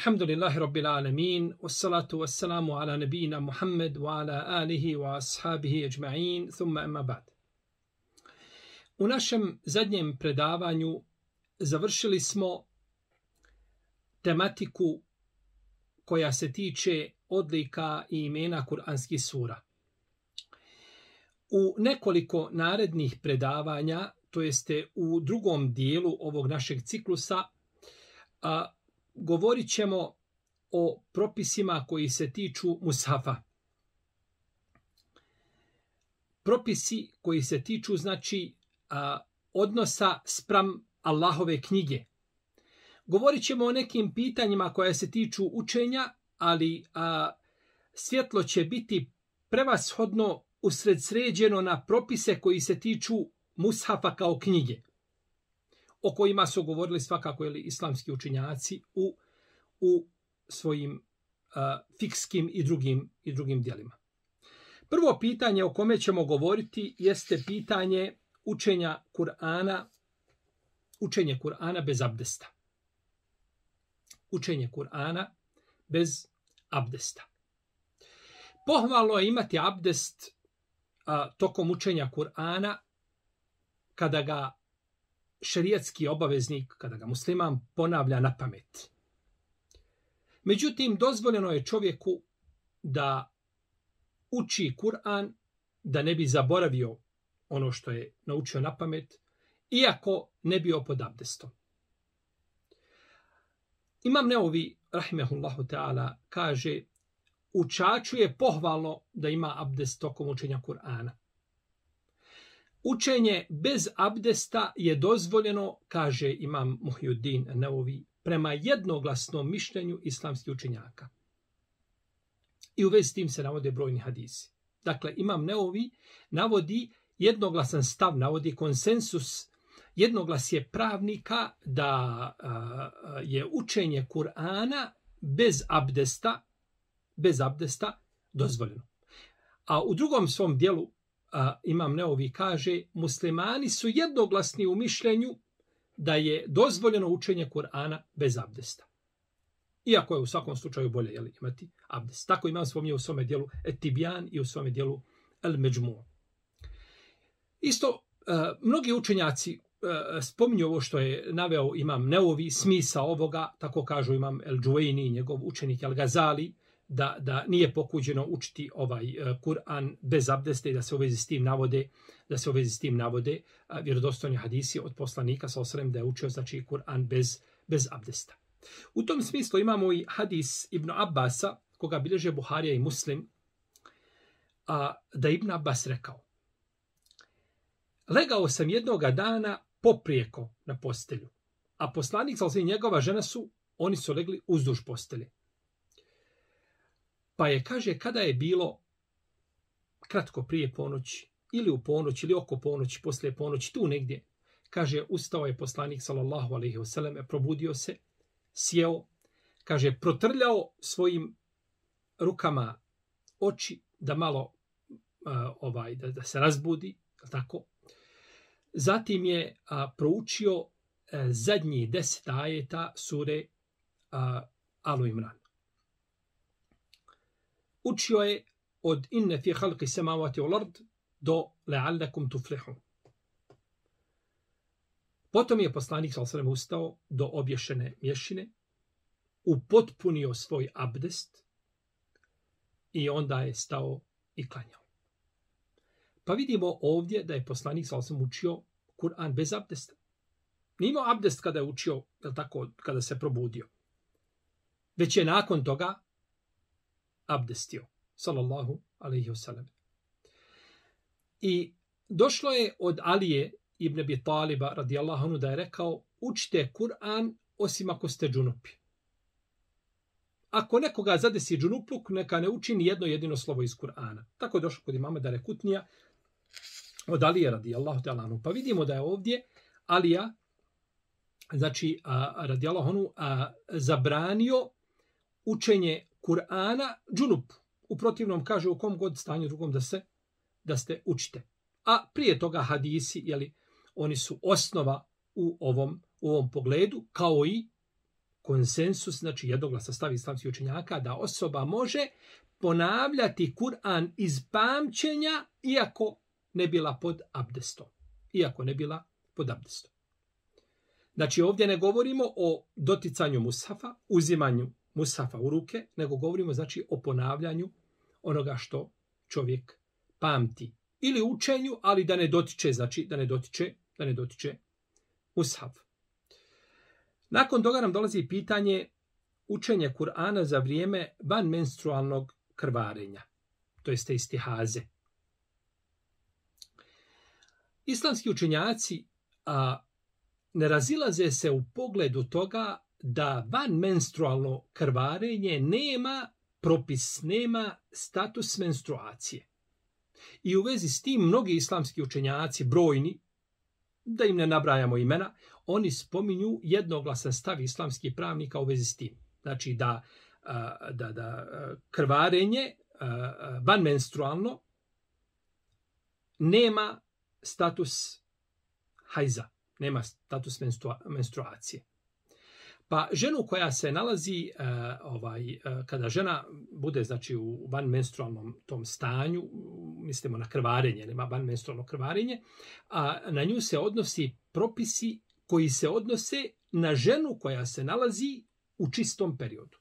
Alhamdulillahi Rabbil Alamin, wassalatu wassalamu ala nabijina Muhammed wa ala alihi wa ashabihi ajma'in, thumma emma ba'd. U našem zadnjem predavanju završili smo tematiku koja se tiče odlika i imena kuranskih sura. U nekoliko narednih predavanja, to jeste u drugom dijelu ovog našeg ciklusa, a, govorit ćemo o propisima koji se tiču Mushafa. Propisi koji se tiču, znači, a, odnosa spram Allahove knjige. Govorit ćemo o nekim pitanjima koja se tiču učenja, ali a, svjetlo će biti prevashodno usred sređeno na propise koji se tiču Mushafa kao knjige o kojima su govorili svakako ili islamski učinjaci u, u svojim uh, fikskim i drugim, i drugim dijelima. Prvo pitanje o kome ćemo govoriti jeste pitanje učenja Kur'ana, učenje Kur'ana bez abdesta. Učenje Kur'ana bez abdesta. Pohvalno je imati abdest a, tokom učenja Kur'ana kada ga šerijatski obaveznik, kada ga musliman ponavlja na pamet. Međutim, dozvoljeno je čovjeku da uči Kur'an, da ne bi zaboravio ono što je naučio na pamet, iako ne bio pod abdestom. Imam Neovi, rahimehullahu ta'ala, kaže, učaču je pohvalno da ima abdest tokom učenja Kur'ana. Učenje bez abdesta je dozvoljeno, kaže imam Muhyuddin Neovi, prema jednoglasnom mišljenju islamskih učenjaka. I u vezi s tim se navode brojni hadisi. Dakle, imam Neovi navodi jednoglasan stav, navodi konsensus, jednoglas je pravnika da je učenje Kur'ana bez abdesta, bez abdesta dozvoljeno. A u drugom svom dijelu a, imam neovi kaže, muslimani su jednoglasni u mišljenju da je dozvoljeno učenje Kur'ana bez abdesta. Iako je u svakom slučaju bolje jeli, imati abdest. Tako imam spominje u svome dijelu Etibijan i u svome dijelu El Međmu. Isto, a, mnogi učenjaci e, spominju ovo što je naveo imam Neovi, smisa ovoga, tako kažu imam El Džuejni, njegov učenik El Gazali, da, da nije pokuđeno učiti ovaj e, Kur'an bez abdeste i da se u vezi s tim navode da se u vezi s tim navode e, vjerodostojni hadisi od poslanika sa osrem da je učio znači Kur'an bez, bez abdesta. U tom smislu imamo i hadis Ibn Abbasa, koga bilježe Buharija i Muslim, a, da Ibn Abbas rekao Legao sam jednoga dana poprijeko na postelju, a poslanik sa njegova žena su, oni su legli uzduž postelje. Pa je, kaže, kada je bilo kratko prije ponoći, ili u ponoć, ili oko ponoći, poslije ponoći, tu negdje, kaže, ustao je poslanik, sallallahu alaihi wasallam, probudio se, sjeo, kaže, protrljao svojim rukama oči da malo uh, ovaj da, da se razbudi, tako. Zatim je uh, proučio uh, zadnji deset ajeta sure uh, Alu Imran učio je od inne fi halki samavati ul ard do le'allakum tuflihun. Potom je poslanik sa osrem ustao do obješene mješine, upotpunio svoj abdest i onda je stao i klanjao. Pa vidimo ovdje da je poslanik sa osrem učio Kur'an bez abdesta. Nije imao abdest kada je učio, tako, kada se probudio. Već je nakon toga abdestio, sallallahu alaihi wasallam. I došlo je od Alije ibn Abi Taliba, radijallahu anhu, da je rekao, učite Kur'an osim ako ste džunupi. Ako nekoga zadesi džunupluk, neka ne uči ni jedno jedino slovo iz Kur'ana. Tako je došlo kod imama da rekutnija od Alije radijallahu ta'ala Pa vidimo da je ovdje Alija, znači radijallahu anhu, a, zabranio učenje Kur'ana džunup. U protivnom kaže u kom god stanju drugom da se da ste učite. A prije toga hadisi, jeli, oni su osnova u ovom u ovom pogledu, kao i konsensus, znači jednoglasa stavi islamskih učenjaka, da osoba može ponavljati Kur'an iz pamćenja, iako ne bila pod abdestom. Iako ne bila pod abdestom. Znači ovdje ne govorimo o doticanju Musafa, uzimanju Musafa u ruke, nego govorimo znači o ponavljanju onoga što čovjek pamti. Ili učenju, ali da ne dotiče, znači da ne dotiče, da ne dotiče Musaf. Nakon toga nam dolazi pitanje učenja Kur'ana za vrijeme van menstrualnog krvarenja, to jeste istihaze. Islamski učenjaci a, ne razilaze se u pogledu toga da van menstrualno krvarenje nema propis, nema status menstruacije. I u vezi s tim mnogi islamski učenjaci, brojni, da im ne nabrajamo imena, oni spominju jednoglasan stav islamskih pravnika u vezi s tim. Znači da, da, da krvarenje van menstrualno nema status hajza, nema status menstruacije. Pa ženu koja se nalazi uh, ovaj uh, kada žena bude znači u van menstrualnom tom stanju, mislimo na krvarenje, nema van menstrualno krvarenje, a na nju se odnosi propisi koji se odnose na ženu koja se nalazi u čistom periodu.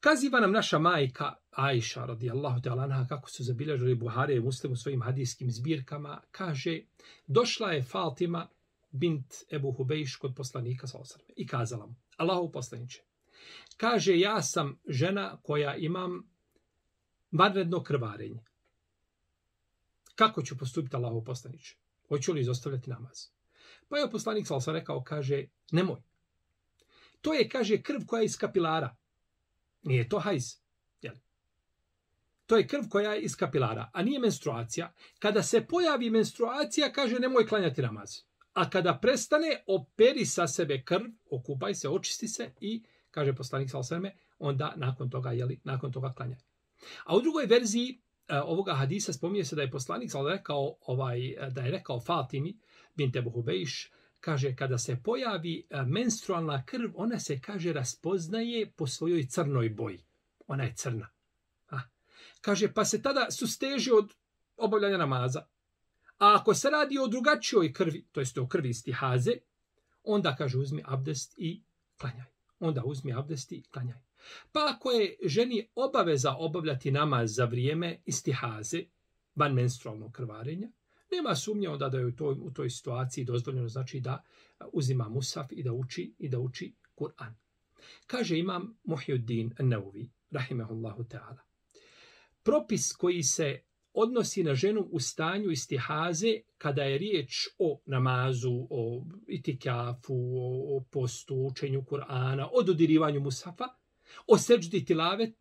Kaziva nam naša majka Aisha radijallahu ta'ala anha kako su zabilježili Buhari i Muslim u svojim hadijskim zbirkama, kaže, došla je Fatima bint Ebu Hubejš kod poslanika sa osrme i kazala mu, Allahu poslaniće, kaže, ja sam žena koja imam vanredno krvarenje. Kako ću postupiti Allahu poslaniće? Hoću li izostavljati namaz? Pa je poslanik sa osrme rekao, kaže, nemoj. To je, kaže, krv koja je iz kapilara. Nije to hajz. To je krv koja je iz kapilara, a nije menstruacija. Kada se pojavi menstruacija, kaže, nemoj klanjati namaz. A kada prestane, operi sa sebe krv, okupaj se, očisti se i, kaže poslanik Salsveme, onda nakon toga, jeli, nakon toga klanja. A u drugoj verziji uh, ovoga hadisa spominje se da je poslanik Salsveme rekao, ovaj, e, da je rekao Fatimi, binte Buhubejš, kaže, kada se pojavi e, menstrualna krv, ona se, kaže, raspoznaje po svojoj crnoj boji. Ona je crna. A? Kaže, pa se tada susteže od obavljanja namaza. A ako se radi o drugačijoj krvi, to jest o krvi istihaze, onda, kaže, uzmi abdest i klanjaj. Onda uzmi abdest i klanjaj. Pa ako je ženi obaveza obavljati namaz za vrijeme istihaze, van menstrualnog krvarenja, nema sumnje onda da je u toj, u toj situaciji dozvoljeno znači da uzima musaf i da uči i da uči Kur'an. Kaže imam Muhyiddin An-Nawawi rahimehullahu ta'ala. Propis koji se odnosi na ženu u stanju istihaze kada je riječ o namazu, o itikafu, o, o postu, učenju Kur'ana, o dodirivanju musafa, o seđdi tilave,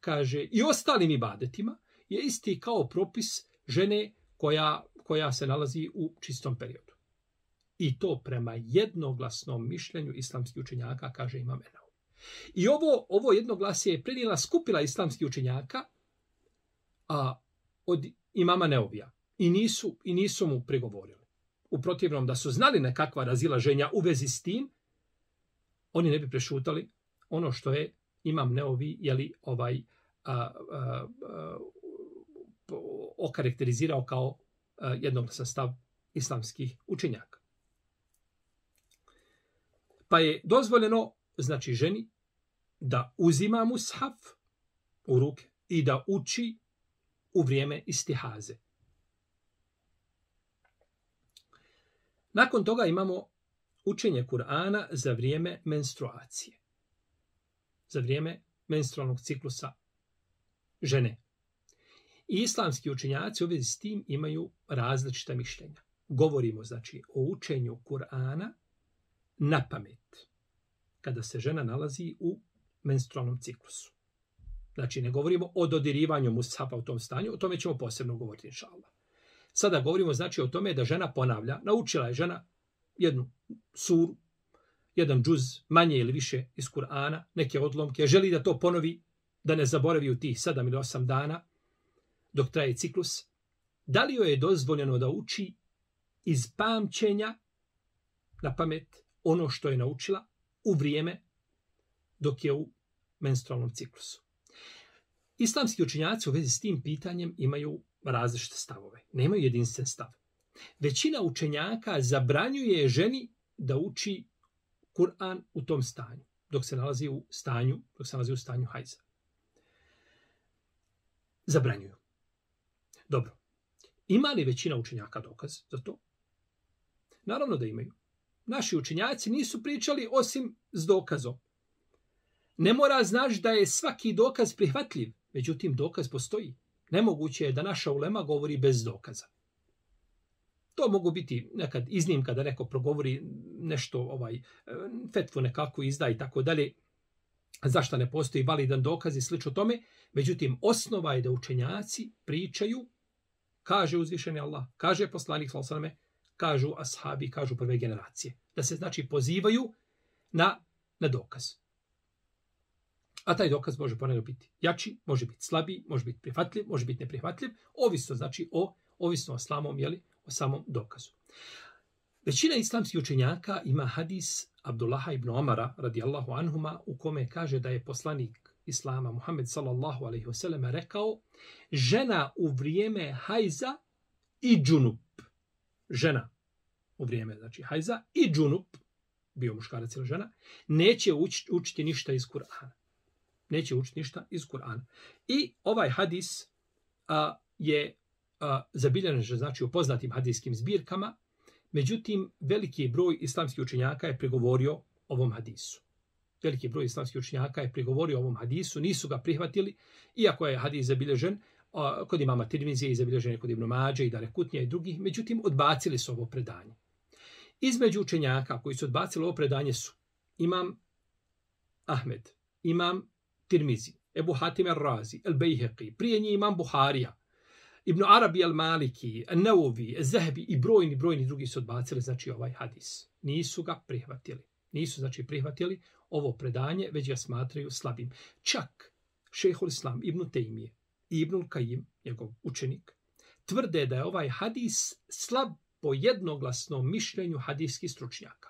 kaže, i ostalim ibadetima, je isti kao propis žene koja, koja se nalazi u čistom periodu. I to prema jednoglasnom mišljenju islamskih učenjaka, kaže Imam Enau. I ovo, ovo jednoglasje je prenijela skupila islamskih učenjaka a, od imama Neovija. I nisu, I nisu mu prigovorili. U protivnom, da su znali nekakva razilaženja u vezi s tim, oni ne bi prešutali ono što je imam Neovi, jeli ovaj, a, a, a, okarakterizirao kao uh, jednog sastav islamskih učenjaka. Pa je dozvoljeno, znači ženi, da uzima mushaf u ruke i da uči u vrijeme istihaze. Nakon toga imamo učenje Kur'ana za vrijeme menstruacije. Za vrijeme menstrualnog ciklusa žene. I islamski učenjaci u vezi s tim imaju različita mišljenja. Govorimo, znači, o učenju Kur'ana na pamet, kada se žena nalazi u menstrualnom ciklusu. Znači, ne govorimo o dodirivanju mushafa u tom stanju, o tome ćemo posebno govoriti, inša Allah. Sada govorimo, znači, o tome da žena ponavlja, naučila je žena jednu suru, jedan džuz, manje ili više iz Kur'ana, neke odlomke, želi da to ponovi, da ne zaboravi u tih sedam ili osam dana, dok traje ciklus, da li joj je dozvoljeno da uči iz pamćenja na pamet ono što je naučila u vrijeme dok je u menstrualnom ciklusu. Islamski učenjaci u vezi s tim pitanjem imaju različite stavove. Nemaju jedinstven stav. Većina učenjaka zabranjuje ženi da uči Kur'an u tom stanju, dok se nalazi u stanju, dok se nalazi u stanju hajza. Zabranjuju. Dobro. Ima li većina učenjaka dokaz za to? Naravno da imaju. Naši učenjaci nisu pričali osim s dokazom. Ne mora znaš da je svaki dokaz prihvatljiv, međutim dokaz postoji. Nemoguće je da naša ulema govori bez dokaza. To mogu biti nekad iznimka da neko progovori nešto, ovaj e, fetvu nekako izda i tako dalje, zašto ne postoji validan dokaz i slično tome. Međutim, osnova je da učenjaci pričaju, kaže uzvišeni Allah, kaže poslanik Salasaleme, kažu ashabi, kažu prve generacije. Da se znači pozivaju na, na dokaz. A taj dokaz može ponekad biti jači, može biti slabiji, može biti prihvatljiv, može biti neprihvatljiv, ovisno znači o, ovisno o slamom, jeli, o samom dokazu. Većina islamskih učenjaka ima hadis Abdullaha ibn Omara radijallahu anhuma u kome kaže da je poslanik Islama Muhammed sallallahu alaihi wasallam rekao žena u vrijeme hajza i džunup. Žena u vrijeme znači hajza i džunup, bio muškarac ili žena, neće uč, učiti ništa iz Kur'ana neće učiti ništa iz Kur'ana. I ovaj hadis a, je a, zabiljen, znači u poznatim hadijskim zbirkama, međutim, veliki broj islamskih učenjaka je pregovorio ovom hadisu. Veliki broj islamskih učenjaka je pregovorio ovom hadisu, nisu ga prihvatili, iako je hadis zabilježen, a, kod imama Tirmizije i zabilježen kod Ibn Mađe i Darekutnija i drugih, međutim, odbacili su ovo predanje. Između učenjaka koji su odbacili ovo predanje su imam Ahmed, imam Tirmizi, Ebu Hatim al-Razi, al-Bejheqi, prije njih imam Buharija, Ibn Arabi al-Maliki, al-Nawovi, al-Zahbi i brojni, brojni drugi su odbacili, znači ovaj hadis. Nisu ga prihvatili. Nisu, znači, prihvatili ovo predanje, već ga smatraju slabim. Čak šehol Islam Ibn Tejmije i Ibn Kajim, njegov učenik, tvrde da je ovaj hadis slab po jednoglasnom mišljenju hadijskih stručnjaka.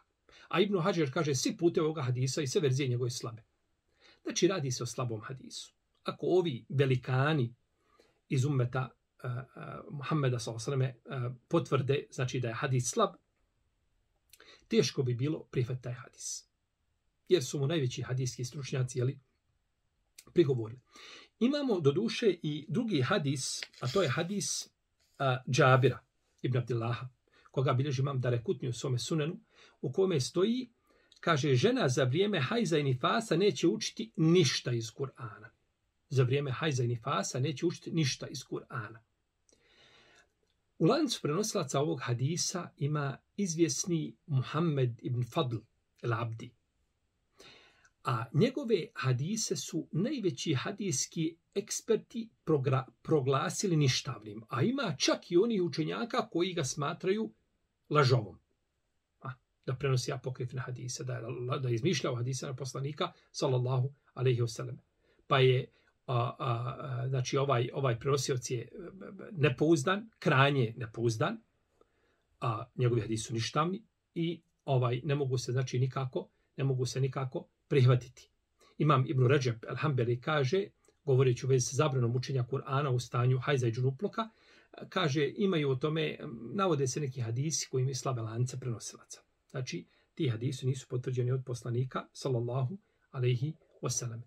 A Ibn Hajar kaže, svi pute ovoga hadisa i sve verzije njegove slabe. Znači, radi se o slabom hadisu. Ako ovi velikani iz ummeta uh, uh, Muhammeda s.a.v. Uh, eh, potvrde, znači da je hadis slab, teško bi bilo prihvat taj hadis. Jer su mu najveći hadijski stručnjaci, jeli, prigovorili. Imamo do duše i drugi hadis, a to je hadis uh, Džabira ibn Abdillaha, koga bilježi imam da rekutnju u svome sunenu, u kome stoji kaže žena za vrijeme hajza i nifasa neće učiti ništa iz Kur'ana. Za vrijeme hajza i nifasa neće učiti ništa iz Kur'ana. U lancu prenosilaca ovog hadisa ima izvjesni Muhammed ibn Fadl el-Abdi. A njegove hadise su najveći hadijski eksperti proglasili ništavnim. A ima čak i oni učenjaka koji ga smatraju lažovom da prenosi apokrifne hadise, da je, da je izmišljao hadise na poslanika, sallallahu alaihi wasallam. Pa je, a, a, a, znači, ovaj, ovaj prenosioc je e, e, nepouzdan, krajnje nepouzdan, a njegovi hadisi su ništavni i ovaj ne mogu se, znači, nikako, ne mogu se nikako prihvatiti. Imam Ibn Ređep Elhambeli kaže, govoreći u vezi sa zabranom učenja Kur'ana u stanju hajza i džunuploka, kaže, imaju o tome, navode se neki hadisi koji imaju slabe lance prenosilaca. Znači, ti hadisi nisu potvrđeni od poslanika, sallallahu alaihi wasallam.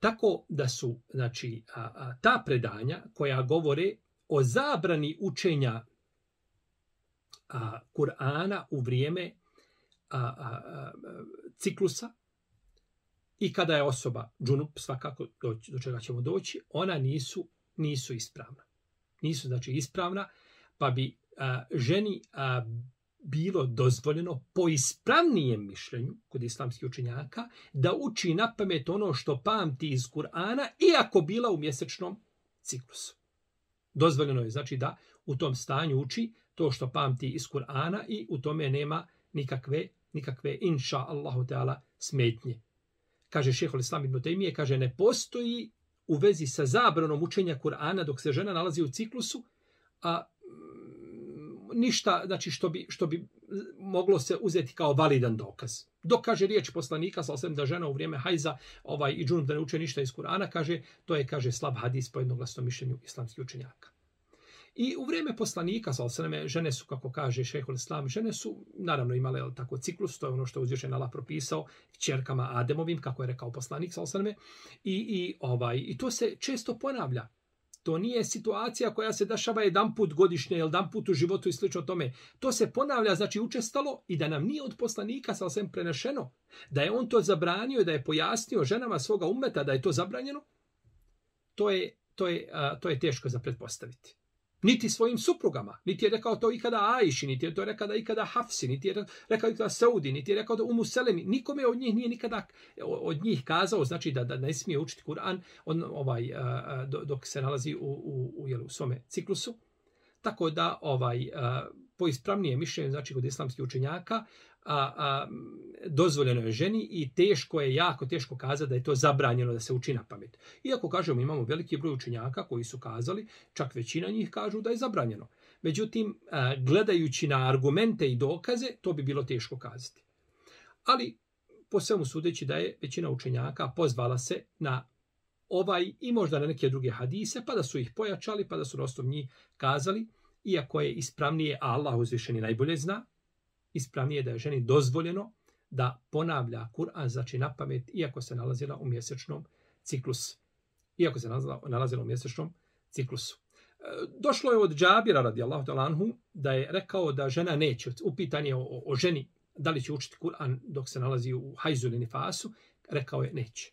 Tako da su, znači, a, a, ta predanja koja govore o zabrani učenja a, Kur'ana u vrijeme a, a, a, ciklusa i kada je osoba džunup, svakako doći, do čega ćemo doći, ona nisu nisu ispravna. Nisu, znači, ispravna, pa bi a, ženi a, bilo dozvoljeno po ispravnijem mišljenju kod islamskih učenjaka da uči na pamet ono što pamti iz Kur'ana iako bila u mjesečnom ciklusu. Dozvoljeno je znači da u tom stanju uči to što pamti iz Kur'ana i u tome nema nikakve, nikakve inša Allahu Teala smetnje. Kaže šehol Islam ibn Taymije, kaže ne postoji u vezi sa zabranom učenja Kur'ana dok se žena nalazi u ciklusu, a ništa znači što bi što bi moglo se uzeti kao validan dokaz. Dok kaže riječ poslanika, sa osvijem da žena u vrijeme hajza ovaj, i džunup da ne uče ništa iz Kur'ana, kaže, to je, kaže, slab hadis po jednoglasnom mišljenju islamskih učenjaka. I u vrijeme poslanika, sa osvijem, žene su, kako kaže šehol islam, žene su, naravno, imale jel, tako ciklus, to je ono što je uzvišen Allah propisao, čerkama Ademovim, kako je rekao poslanik, sa osvijem, i, i, ovaj, i to se često ponavlja. To nije situacija koja se dešava jedan put godišnje ili jedan put u životu i slično tome. To se ponavlja, znači učestalo i da nam nije od poslanika sa svem prenešeno. Da je on to zabranio i da je pojasnio ženama svoga umeta da je to zabranjeno, to je, to je, to je teško za pretpostaviti niti svojim suprugama, niti je rekao to ikada Ajši, niti je to rekao da ikada Hafsi, niti je rekao ikada Saudi, niti je rekao da Umu Selemi, nikome od njih nije nikada od njih kazao, znači da, da ne smije učiti Kur'an on, ovaj, dok se nalazi u, u, u, jel, u svome ciklusu. Tako da ovaj po ispravnije mišljenje znači kod islamskih učenjaka a, a, dozvoljeno je ženi i teško je, jako teško kazati da je to zabranjeno da se uči na pamet. Iako kažemo imamo veliki broj učenjaka koji su kazali, čak većina njih kažu da je zabranjeno. Međutim, a, gledajući na argumente i dokaze, to bi bilo teško kazati. Ali, po svemu sudeći da je većina učenjaka pozvala se na ovaj i možda na neke druge hadise, pa da su ih pojačali, pa da su na osnovu njih kazali, iako je ispravnije, a Allah uzvišeni najbolje zna, ispravnije da je ženi dozvoljeno da ponavlja Kur'an, znači na pamet, iako se nalazila u mjesečnom ciklusu. Iako se nalazila, nalazila u mjesečnom ciklusu. E, došlo je od Džabira radijallahu talanhu da je rekao da žena neće, upitan je o, o ženi da li će učiti Kur'an dok se nalazi u hajzu ili nifasu, rekao je neće.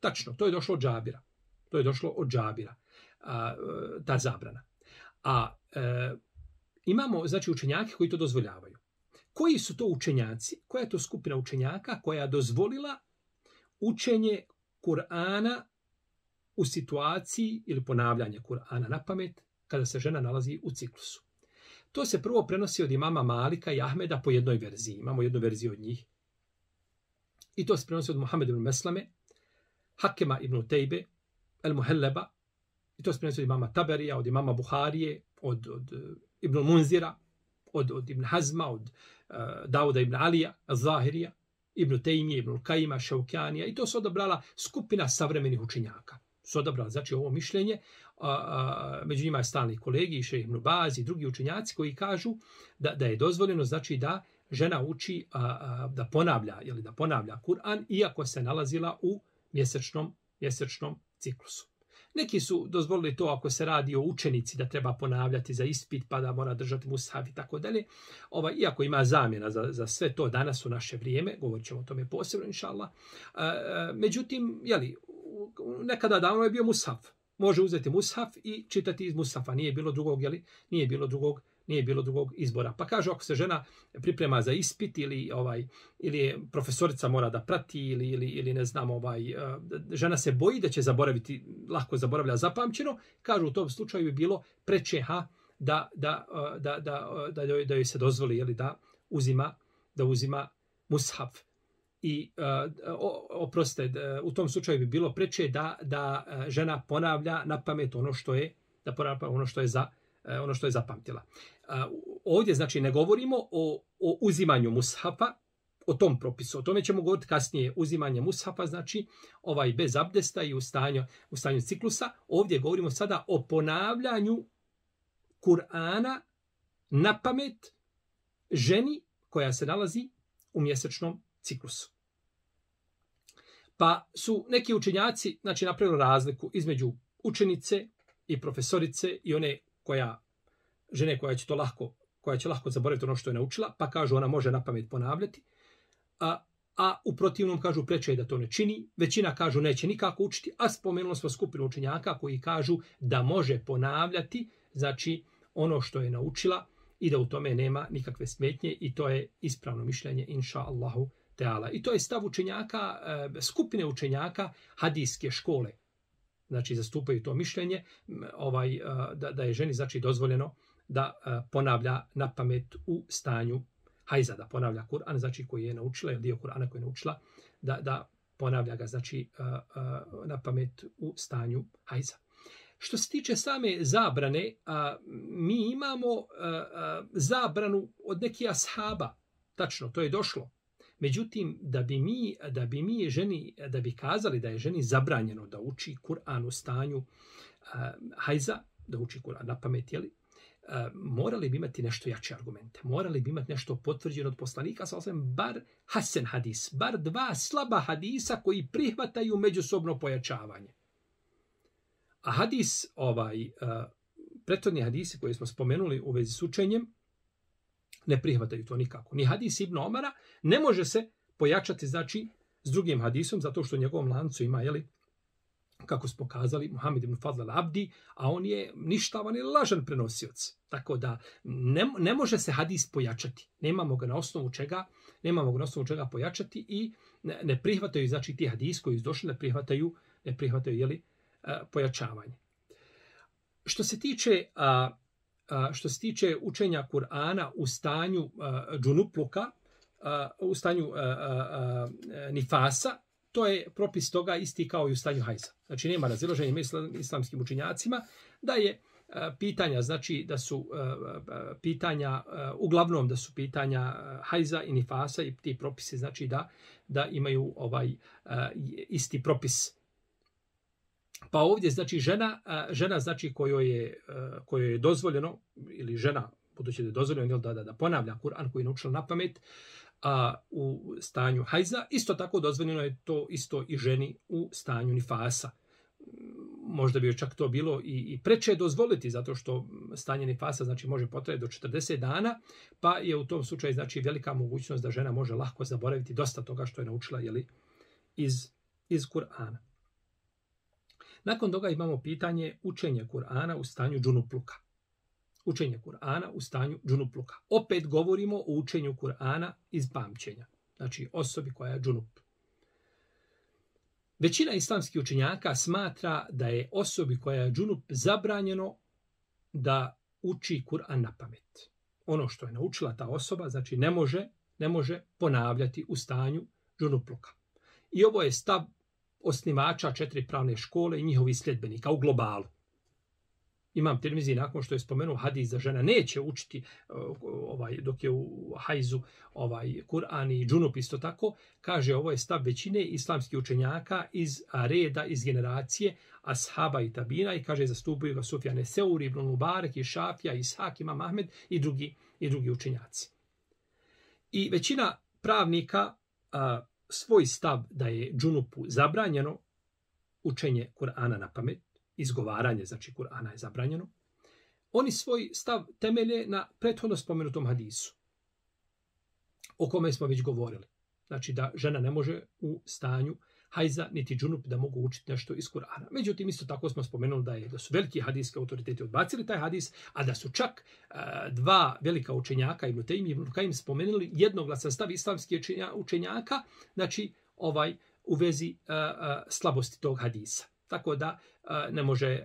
Tačno, to je došlo od Džabira. To je došlo od Džabira, a, e, ta zabrana. A e, imamo znači učenjake koji to dozvoljavaju. Koji su to učenjaci? Koja je to skupina učenjaka koja je dozvolila učenje Kur'ana u situaciji ili ponavljanje Kur'ana na pamet kada se žena nalazi u ciklusu? To se prvo prenosi od imama Malika i Ahmeda po jednoj verziji. Imamo jednu verziju od njih. I to se prenosi od Muhammed ibn Meslame, Hakema ibn Tejbe, El Muhelleba, i to se prenosi od imama Taberija, od imama Buharije, od, od eh, Ibn Munzira, od, od Ibn Hazma, od uh, Dauda ibn Alija, Zahirija, Ibn Tejmije, Ibn Kajima, Šaukjanija i to su odabrala skupina savremenih učenjaka. Su odabrala, znači, ovo mišljenje. A, a, među njima je stalni kolegi, Šejh Ibn Baz i drugi učenjaci koji kažu da, da je dozvoljeno, znači, da žena uči a, a, da ponavlja, ili da ponavlja Kur'an, iako se nalazila u mjesečnom, mjesečnom ciklusu. Neki su dozvolili to ako se radi o učenici da treba ponavljati za ispit pa da mora držati mushaf i tako dalje. Ovaj, iako ima zamjena za, za sve to danas u naše vrijeme, govorit ćemo o tome posebno, inša Allah. E, e, međutim, jeli, nekada davno je bio mushaf. Može uzeti mushaf i čitati iz mushafa. Nije bilo drugog, jeli, nije bilo drugog nije bilo drugog izbora. Pa kaže ako se žena priprema za ispit ili ovaj ili je profesorica mora da prati ili ili ili ne znam ovaj eh, žena se boji da će zaboraviti lako zaboravlja zapamćeno, kažu u tom slučaju bi bilo preče ha da da eh, da da eh, da joj, da joj se dozvoli ili da uzima da uzima mushaf i uh, oproste u tom slučaju bi bilo preče da da žena ponavlja na pamet ono što je da ponavlja ono što je za E, ono što je zapamtila. E, ovdje, znači, ne govorimo o, o uzimanju mushafa, o tom propisu. O tome ćemo govoriti kasnije. Uzimanje mushafa, znači, ovaj bez abdesta i u stanju, u stanju ciklusa. Ovdje govorimo sada o ponavljanju Kur'ana na pamet ženi koja se nalazi u mjesečnom ciklusu. Pa su neki učenjaci znači, napravili razliku između učenice i profesorice i one koja žene koja će to lahko koja će lahko zaboraviti ono što je naučila, pa kažu ona može na pamet ponavljati, a, a u protivnom kažu preče da to ne čini, većina kažu neće nikako učiti, a spomenuli smo skupinu učenjaka koji kažu da može ponavljati, znači ono što je naučila i da u tome nema nikakve smetnje i to je ispravno mišljenje, inša Allahu Teala. I to je stav učenjaka, eh, skupine učenjaka hadijske škole, znači zastupaju to mišljenje, ovaj da, da je ženi znači dozvoljeno da ponavlja na pamet u stanju hajza, da ponavlja Kur'an, znači koji je naučila, ili dio Kur'ana koji je naučila, da, da ponavlja ga znači na pamet u stanju hajza. Što se tiče same zabrane, a, mi imamo a, a, zabranu od nekih ashaba. Tačno, to je došlo. Međutim, da bi mi, da bi mi ženi, da bi kazali da je ženi zabranjeno da uči Kur'an u stanju uh, hajza, da uči Kur'an na pamet, jeli, uh, morali bi imati nešto jače argumente. Morali bi imati nešto potvrđeno od poslanika, sa osvijem, bar hasen hadis, bar dva slaba hadisa koji prihvataju međusobno pojačavanje. A hadis, ovaj, uh, prethodni hadisi koje smo spomenuli u vezi s učenjem, ne prihvataju to nikako. Ni hadis Ibn Omara ne može se pojačati, znači, s drugim hadisom, zato što u njegovom lancu ima, jeli, kako smo kazali, Muhammed ibn Fadl al-Abdi, a on je ništavan i lažan prenosioc. Tako da ne, ne može se hadis pojačati. Nemamo ga na osnovu čega, nemamo ga na osnovu čega pojačati i ne, ne prihvataju, znači, ti hadis koji su došli, ne prihvataju, ne prihvataju, jeli, eh, pojačavanje. Što se tiče a, što se tiče učenja Kur'ana u stanju džunupluka, u stanju nifasa, to je propis toga isti kao i u stanju hajza. Znači nema razilaženja među islamskim učenjacima da je pitanja, znači da su pitanja, uglavnom da su pitanja hajza i nifasa i ti propisi, znači da da imaju ovaj isti propis Pa ovdje znači žena, žena znači kojoj je, kojoj je dozvoljeno, ili žena, budući da je dozvoljeno da, da, da ponavlja Kur'an koji je naučila na pamet, a, u stanju hajza, isto tako dozvoljeno je to isto i ženi u stanju nifasa. Možda bi joj čak to bilo i, i preče dozvoliti, zato što stanje nifasa znači, može potrajati do 40 dana, pa je u tom slučaju znači, velika mogućnost da žena može lahko zaboraviti dosta toga što je naučila jeli, iz, iz Kur'ana. Nakon toga imamo pitanje učenja Kur'ana u stanju džunupluka. Učenje Kur'ana u stanju džunupluka. Opet govorimo o učenju Kur'ana iz pamćenja. Znači osobi koja je džunup. Većina islamskih učenjaka smatra da je osobi koja je džunup zabranjeno da uči Kur'an na pamet. Ono što je naučila ta osoba, znači ne može, ne može ponavljati u stanju džunupluka. I ovo je stav osnivača četiri pravne škole i njihovi sljedbenika u globalu. Imam Tirmizi nakon što je spomenuo hadis da žena neće učiti eh, ovaj dok je u hajzu ovaj Kur'an i džunup isto tako, kaže ovo je stav većine islamskih učenjaka iz reda, iz generacije ashaba i tabina i kaže zastupaju ga Sufjane Seuri, Ibn Mubarak i Šafija, Ishak, Imam Ahmed i drugi, i drugi učenjaci. I većina pravnika a, svoj stav da je džunupu zabranjeno učenje Kur'ana na pamet, izgovaranje, znači Kur'ana je zabranjeno, oni svoj stav temelje na prethodno spomenutom hadisu, o kome smo već govorili. Znači da žena ne može u stanju hajza niti džunup da mogu učiti nešto iz Kur'ana. Međutim, isto tako smo spomenuli da je da su veliki hadijski autoriteti odbacili taj hadis, a da su čak uh, dva velika učenjaka, Ibn Taymi i Ibn Kajim, spomenuli jednoglasan stav islamskih učenjaka, znači ovaj u vezi uh, uh, slabosti tog hadisa. Tako da ne može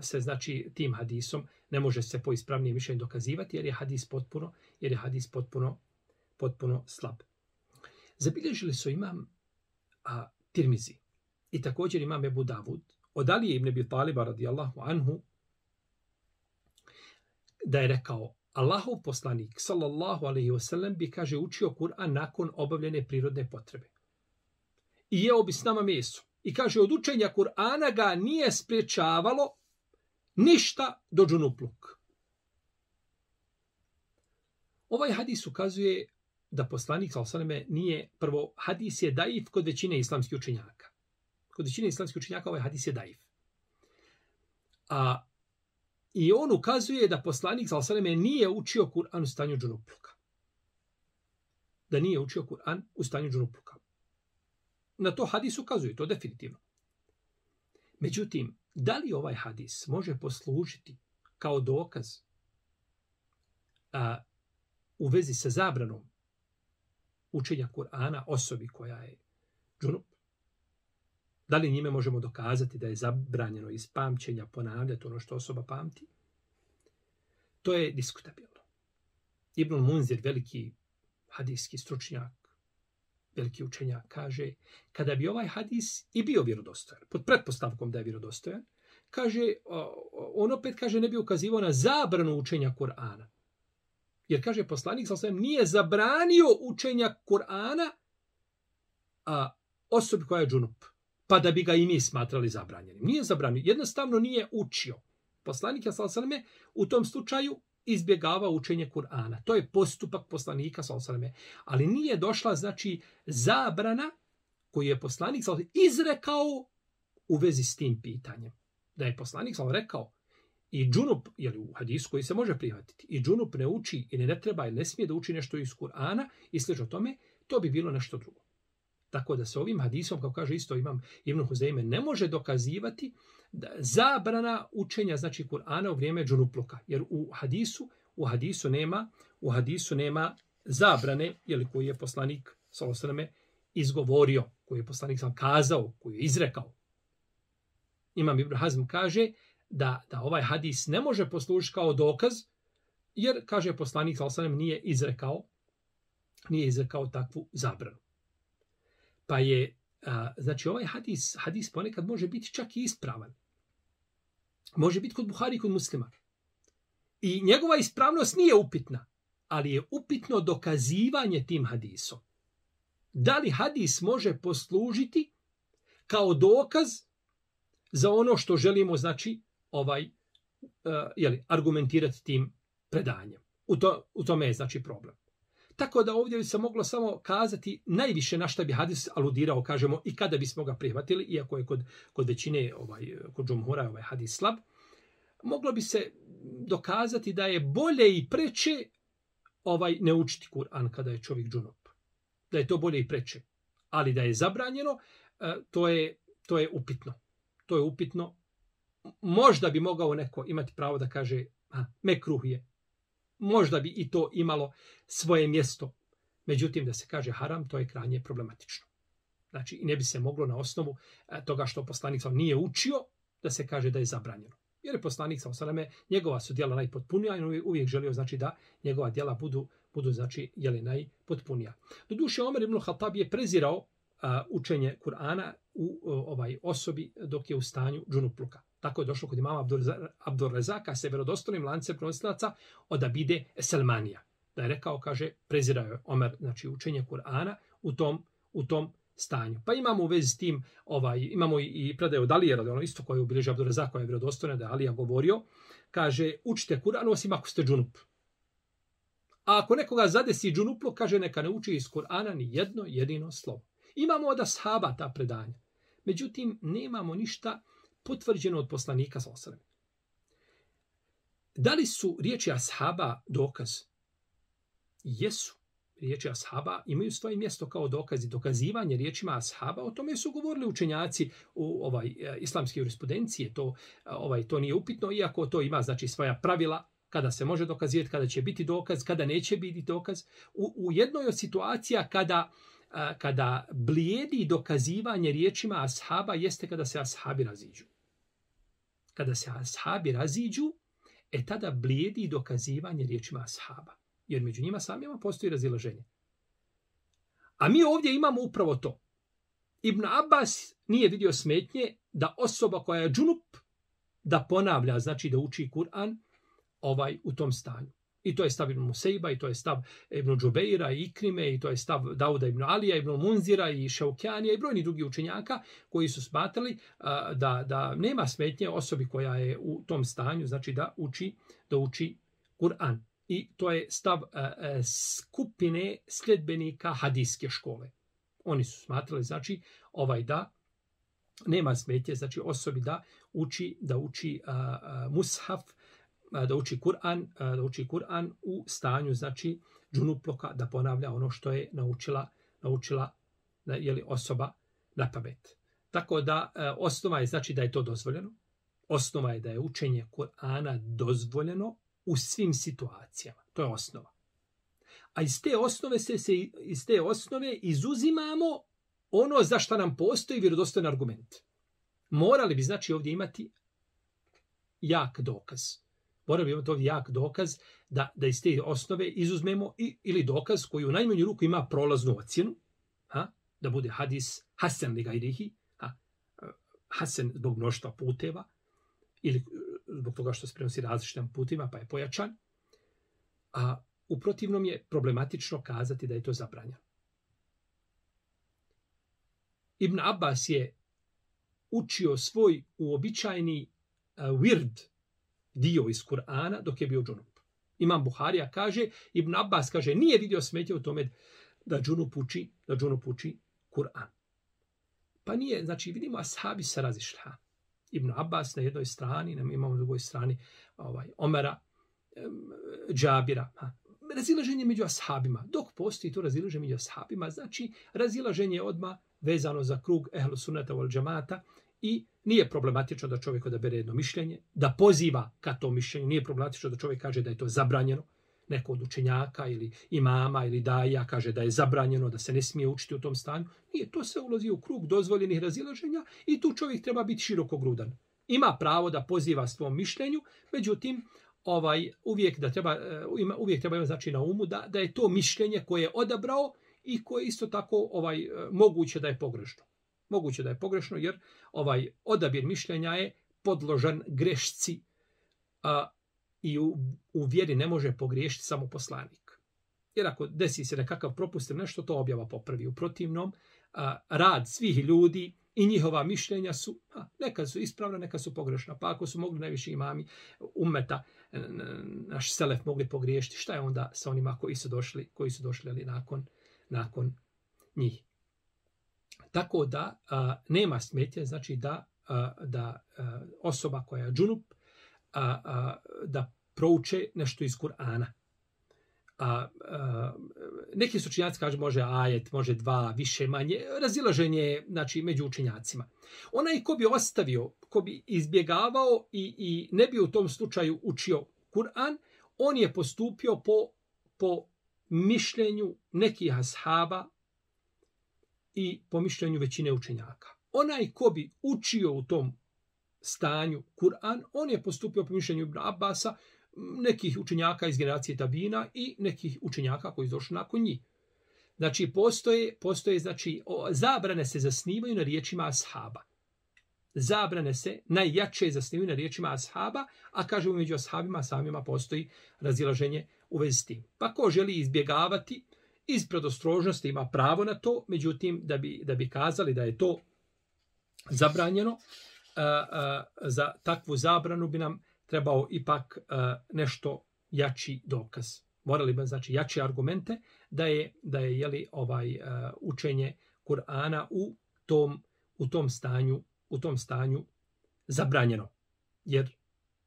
se znači tim hadisom ne može se po ispravnijem mišljenju dokazivati jer je hadis potpuno jer je hadis potpuno potpuno slab. Zabilježili su imam a, Tirmizi. I također imam Ebu Davud od Ali ibn Abi Taliba radijallahu anhu da je rekao Allahov poslanik sallallahu alaihi wasallam bi kaže učio Kur'an nakon obavljene prirodne potrebe. I jeo bi s nama meso. I kaže od učenja Kur'ana ga nije spriječavalo ništa do džunupluk. Ovaj hadis ukazuje da poslanik Salosaleme nije, prvo, hadis je daif kod većine islamskih učenjaka. Kod većine islamskih učenjaka ovaj hadis je daif. A, I on ukazuje da poslanik Salosaleme nije učio Kur'an u stanju džunupluka. Da nije učio Kur'an u stanju džunupluka. Na to hadis ukazuje, to definitivno. Međutim, da li ovaj hadis može poslužiti kao dokaz a, u vezi sa zabranom učenja Kur'ana osobi koja je džunup? Da li njime možemo dokazati da je zabranjeno iz pamćenja ponavljati ono što osoba pamti? To je diskutabilno. Ibn Munzir, veliki hadijski stručnjak, veliki učenjak, kaže kada bi ovaj hadis i bio vjerodostojan, pod pretpostavkom da je vjerodostojan, kaže, on opet kaže ne bi ukazivao na zabranu učenja Kur'ana. Jer kaže poslanik sa osvijem nije zabranio učenja Kur'ana a osobi koja je džunup. Pa da bi ga i mi smatrali zabranjenim. Nije zabranio. Jednostavno nije učio. Poslanik sa osvijem u tom slučaju izbjegava učenje Kur'ana. To je postupak poslanika sa osvijem. Ali nije došla znači zabrana koju je poslanik sa izrekao u vezi s tim pitanjem. Da je poslanik sa rekao i džunup, je u hadisu koji se može prihvatiti, i džunup ne uči i ne treba ili ne smije da uči nešto iz Kur'ana i slično tome, to bi bilo nešto drugo. Tako da se ovim hadisom, kao kaže isto imam Ibn Huzeime, ne može dokazivati da zabrana učenja znači Kur'ana u vrijeme džunupluka. Jer u hadisu, u hadisu nema, u hadisu nema zabrane, jeli koji je poslanik Salosrame izgovorio, koji je poslanik sam kazao, koji je izrekao. Imam Ibn Hazm kaže da, da ovaj hadis ne može poslužiti kao dokaz, jer, kaže poslanik Salosrame, nije izrekao, nije izrekao takvu zabranu. Pa je, a, znači ovaj hadis, hadis ponekad može biti čak i ispravan. Može biti kod Buhari i kod muslima. I njegova ispravnost nije upitna, ali je upitno dokazivanje tim hadisom. Da li hadis može poslužiti kao dokaz za ono što želimo, znači, ovaj, eh, uh, jeli, argumentirati tim predanjem. U, to, u tome je, znači, problem. Tako da ovdje bi se moglo samo kazati najviše na šta bi hadis aludirao, kažemo, i kada bismo ga prihvatili, iako je kod, kod većine, ovaj, kod džumhura ovaj hadis slab, moglo bi se dokazati da je bolje i preče ovaj ne učiti Kur'an kada je čovjek džunup. Da je to bolje i preče. Ali da je zabranjeno, eh, to je, to je upitno. To je upitno. Možda bi mogao neko imati pravo da kaže, a, mekruh je, možda bi i to imalo svoje mjesto. Međutim, da se kaže haram, to je krajnje problematično. Znači, i ne bi se moglo na osnovu e, toga što poslanik sam nije učio, da se kaže da je zabranjeno. Jer je poslanik sam sveme, njegova su djela najpotpunija i uvijek želio znači da njegova djela budu, budu znači, jeli najpotpunija. Do duše, Omer ibn Khattab je prezirao a, učenje Kur'ana u ovaj osobi dok je u stanju džunupluka. Tako je došlo kod imama Abdur Rezaka se verodostojnim lancem pronosilaca od Abide Selmanija. Da je rekao, kaže, prezirao je Omer, znači učenje Kur'ana u tom, u tom stanju. Pa imamo u vezi s tim, ovaj, imamo i predaju od Alije, ono isto koje je ubilježio Abdur Rezak, koja je verodostojna da je Alija govorio, kaže, učite Kur'an osim ako ste džunup. A ako nekoga zadesi džunuplo, kaže, neka ne uči iz Kur'ana ni jedno jedino slovo. Imamo od ashaba ta predanja. Međutim, nemamo ništa potvrđeno od poslanika sa osrem. Da li su riječi ashaba dokaz? Jesu. Riječi ashaba imaju svoje mjesto kao dokazi. Dokazivanje riječima ashaba, o tome su govorili učenjaci u ovaj e, islamske jurisprudencije. To, e, ovaj, to nije upitno, iako to ima znači svoja pravila kada se može dokazivati, kada će biti dokaz, kada neće biti dokaz. U, u jednoj od situacija kada kada blijedi dokazivanje riječima ashaba jeste kada se ashabi raziđu. Kada se ashabi raziđu, e tada blijedi dokazivanje riječima ashaba. Jer među njima samima postoji razilaženje. A mi ovdje imamo upravo to. Ibn Abbas nije vidio smetnje da osoba koja je džunup da ponavlja, znači da uči Kur'an ovaj u tom stanju. I to je stav Ibn Musejba, i to je stav Ibn Džubeira, i Ikrime, i to je stav Dauda Ibn Alija, Ibn Munzira, i Šaukjanija, i brojni drugi učenjaka koji su smatrali da, da nema smetnje osobi koja je u tom stanju, znači da uči, da uči Kur'an. I to je stav skupine sljedbenika hadijske škole. Oni su smatrali, znači, ovaj da nema smetnje, znači osobi da uči, da uči a, a, mushaf, da uči Kur'an, da uči Kur'an u stanju znači džunuploka da ponavlja ono što je naučila naučila da je li osoba na pamet. Tako da e, osnova je znači da je to dozvoljeno. Osnova je da je učenje Kur'ana dozvoljeno u svim situacijama. To je osnova. A iz te osnove se, se iz te osnove izuzimamo ono za što nam postoji vjerodostojan argument. Morali bi znači ovdje imati jak dokaz mora bi imati jak dokaz da, da iz te osnove izuzmemo i, ili dokaz koji u najmanju ruku ima prolaznu ocjenu, ha? da bude hadis hasen li gajrihi, ha? hasen zbog mnoštva puteva, ili e, zbog toga što se prenosi različitim putima, pa je pojačan. A u protivnom je problematično kazati da je to zabranjeno. Ibn Abbas je učio svoj uobičajni uh, e, wird dio iz Kur'ana dok je bio džunup. Imam Buharija kaže, Ibn Abbas kaže, nije vidio smetje u tome da džunup uči, da džunup uči Kur'an. Pa nije, znači vidimo, ashabi se razišla. Ibn Abbas na jednoj strani, na imamo na drugoj strani ovaj, Omera, Džabira. Ha. Razilaženje među ashabima. Dok postoji to razilaženje među ashabima, znači razilaženje odma vezano za krug ehlu sunnata wal džamata i nije problematično da čovjek odabere jedno mišljenje, da poziva ka to mišljenju, nije problematično da čovjek kaže da je to zabranjeno, neko od učenjaka ili imama ili daja kaže da je zabranjeno, da se ne smije učiti u tom stanju. Nije, to se ulazi u krug dozvoljenih razilaženja i tu čovjek treba biti širokogrudan. Ima pravo da poziva svom mišljenju, međutim, ovaj uvijek da treba e, ima uvijek treba imati znači na umu da da je to mišljenje koje je odabrao i koje isto tako ovaj e, moguće da je pogrešno. Moguće da je pogrešno jer ovaj odabir mišljenja je podložan grešci a, i u, u vjeri ne može pogriješiti samo poslanik. Jer ako desi se nekakav propust nešto, to objava popravi. U protivnom, a, rad svih ljudi i njihova mišljenja su, a, neka su ispravna, neka su pogrešna. Pa ako su mogli najviše imami umeta, naš selef mogli pogriješiti, šta je onda sa onima koji su došli, koji su došli ali nakon, nakon njih? Tako da a, nema smetje, znači da, a, da a, osoba koja je džunup, a, a, da prouče nešto iz Kur'ana. A, a, neki su učinjaci kažu može ajet, može dva, više, manje, razilaženje znači, među učinjacima. Onaj ko bi ostavio, ko bi izbjegavao i, i ne bi u tom slučaju učio Kur'an, on je postupio po, po mišljenju nekih ashaba i po mišljenju većine učenjaka. Onaj ko bi učio u tom stanju Kur'an, on je postupio po mišljenju Ibn Abbasa, nekih učenjaka iz generacije Tabina i nekih učenjaka koji su nakon njih. Znači, postoje, postoje znači, o, zabrane se zasnivaju na riječima ashaba. Zabrane se najjače zasnivaju na riječima ashaba, a kažemo među ashabima samima postoji razilaženje u vezi s tim. Pa ko želi izbjegavati, iz predostrožnosti ima pravo na to, međutim, da bi, da bi kazali da je to zabranjeno, a, a, za takvu zabranu bi nam trebao ipak a, nešto jači dokaz. Morali bi znači jači argumente da je da je jeli ovaj a, učenje Kur'ana u tom u tom stanju u tom stanju zabranjeno. Jer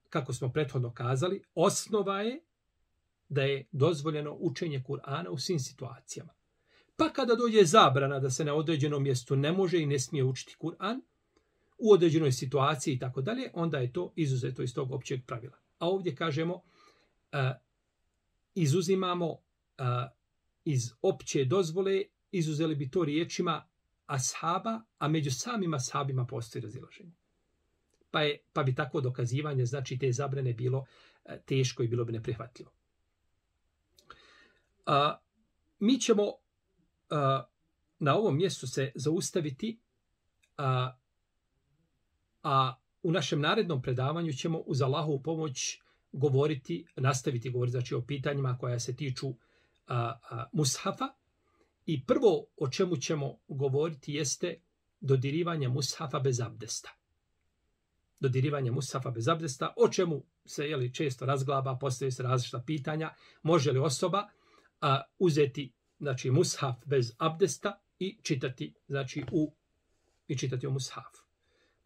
kako smo prethodno kazali, osnova je da je dozvoljeno učenje Kur'ana u svim situacijama. Pa kada dođe zabrana da se na određenom mjestu ne može i ne smije učiti Kur'an, u određenoj situaciji i tako dalje, onda je to izuzeto iz tog općeg pravila. A ovdje kažemo, uh, izuzimamo uh, iz opće dozvole, izuzeli bi to riječima ashaba, a među samima ashabima postoji razilaženje. Pa, je, pa bi tako dokazivanje, znači te zabrane bilo teško i bilo bi neprihvatljivo. A, mi ćemo a, na ovom mjestu se zaustaviti, a, a u našem narednom predavanju ćemo uz Allahovu pomoć govoriti, nastaviti govoriti znači, o pitanjima koja se tiču a, a, mushafa. I prvo o čemu ćemo govoriti jeste dodirivanje mushafa bez abdesta. Dodirivanje mushafa bez abdesta, o čemu se jeli, često razglaba, postoje se različita pitanja, može li osoba a, uzeti znači mushaf bez abdesta i čitati znači u i čitati u mushaf.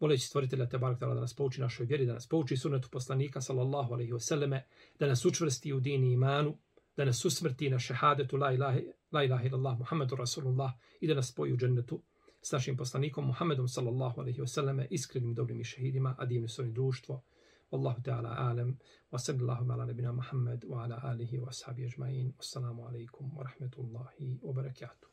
Moleći stvoritelja te barak da nas pouči našoj vjeri, da nas pouči sunnetu poslanika sallallahu alejhi ve selleme, da nas učvrsti u dini imanu, da nas usmrti na šehadetu la ilaha la ilaha illallah Muhammedu rasulullah i da nas spoji u džennetu s našim poslanikom Muhammedom sallallahu alejhi ve selleme, iskrenim dobrim i šehidima, a divno svojim društvo. والله تعالى أعلم. وصلى الله على نبينا محمد وعلى آله وأصحابه أجمعين. والسلام عليكم ورحمة الله وبركاته.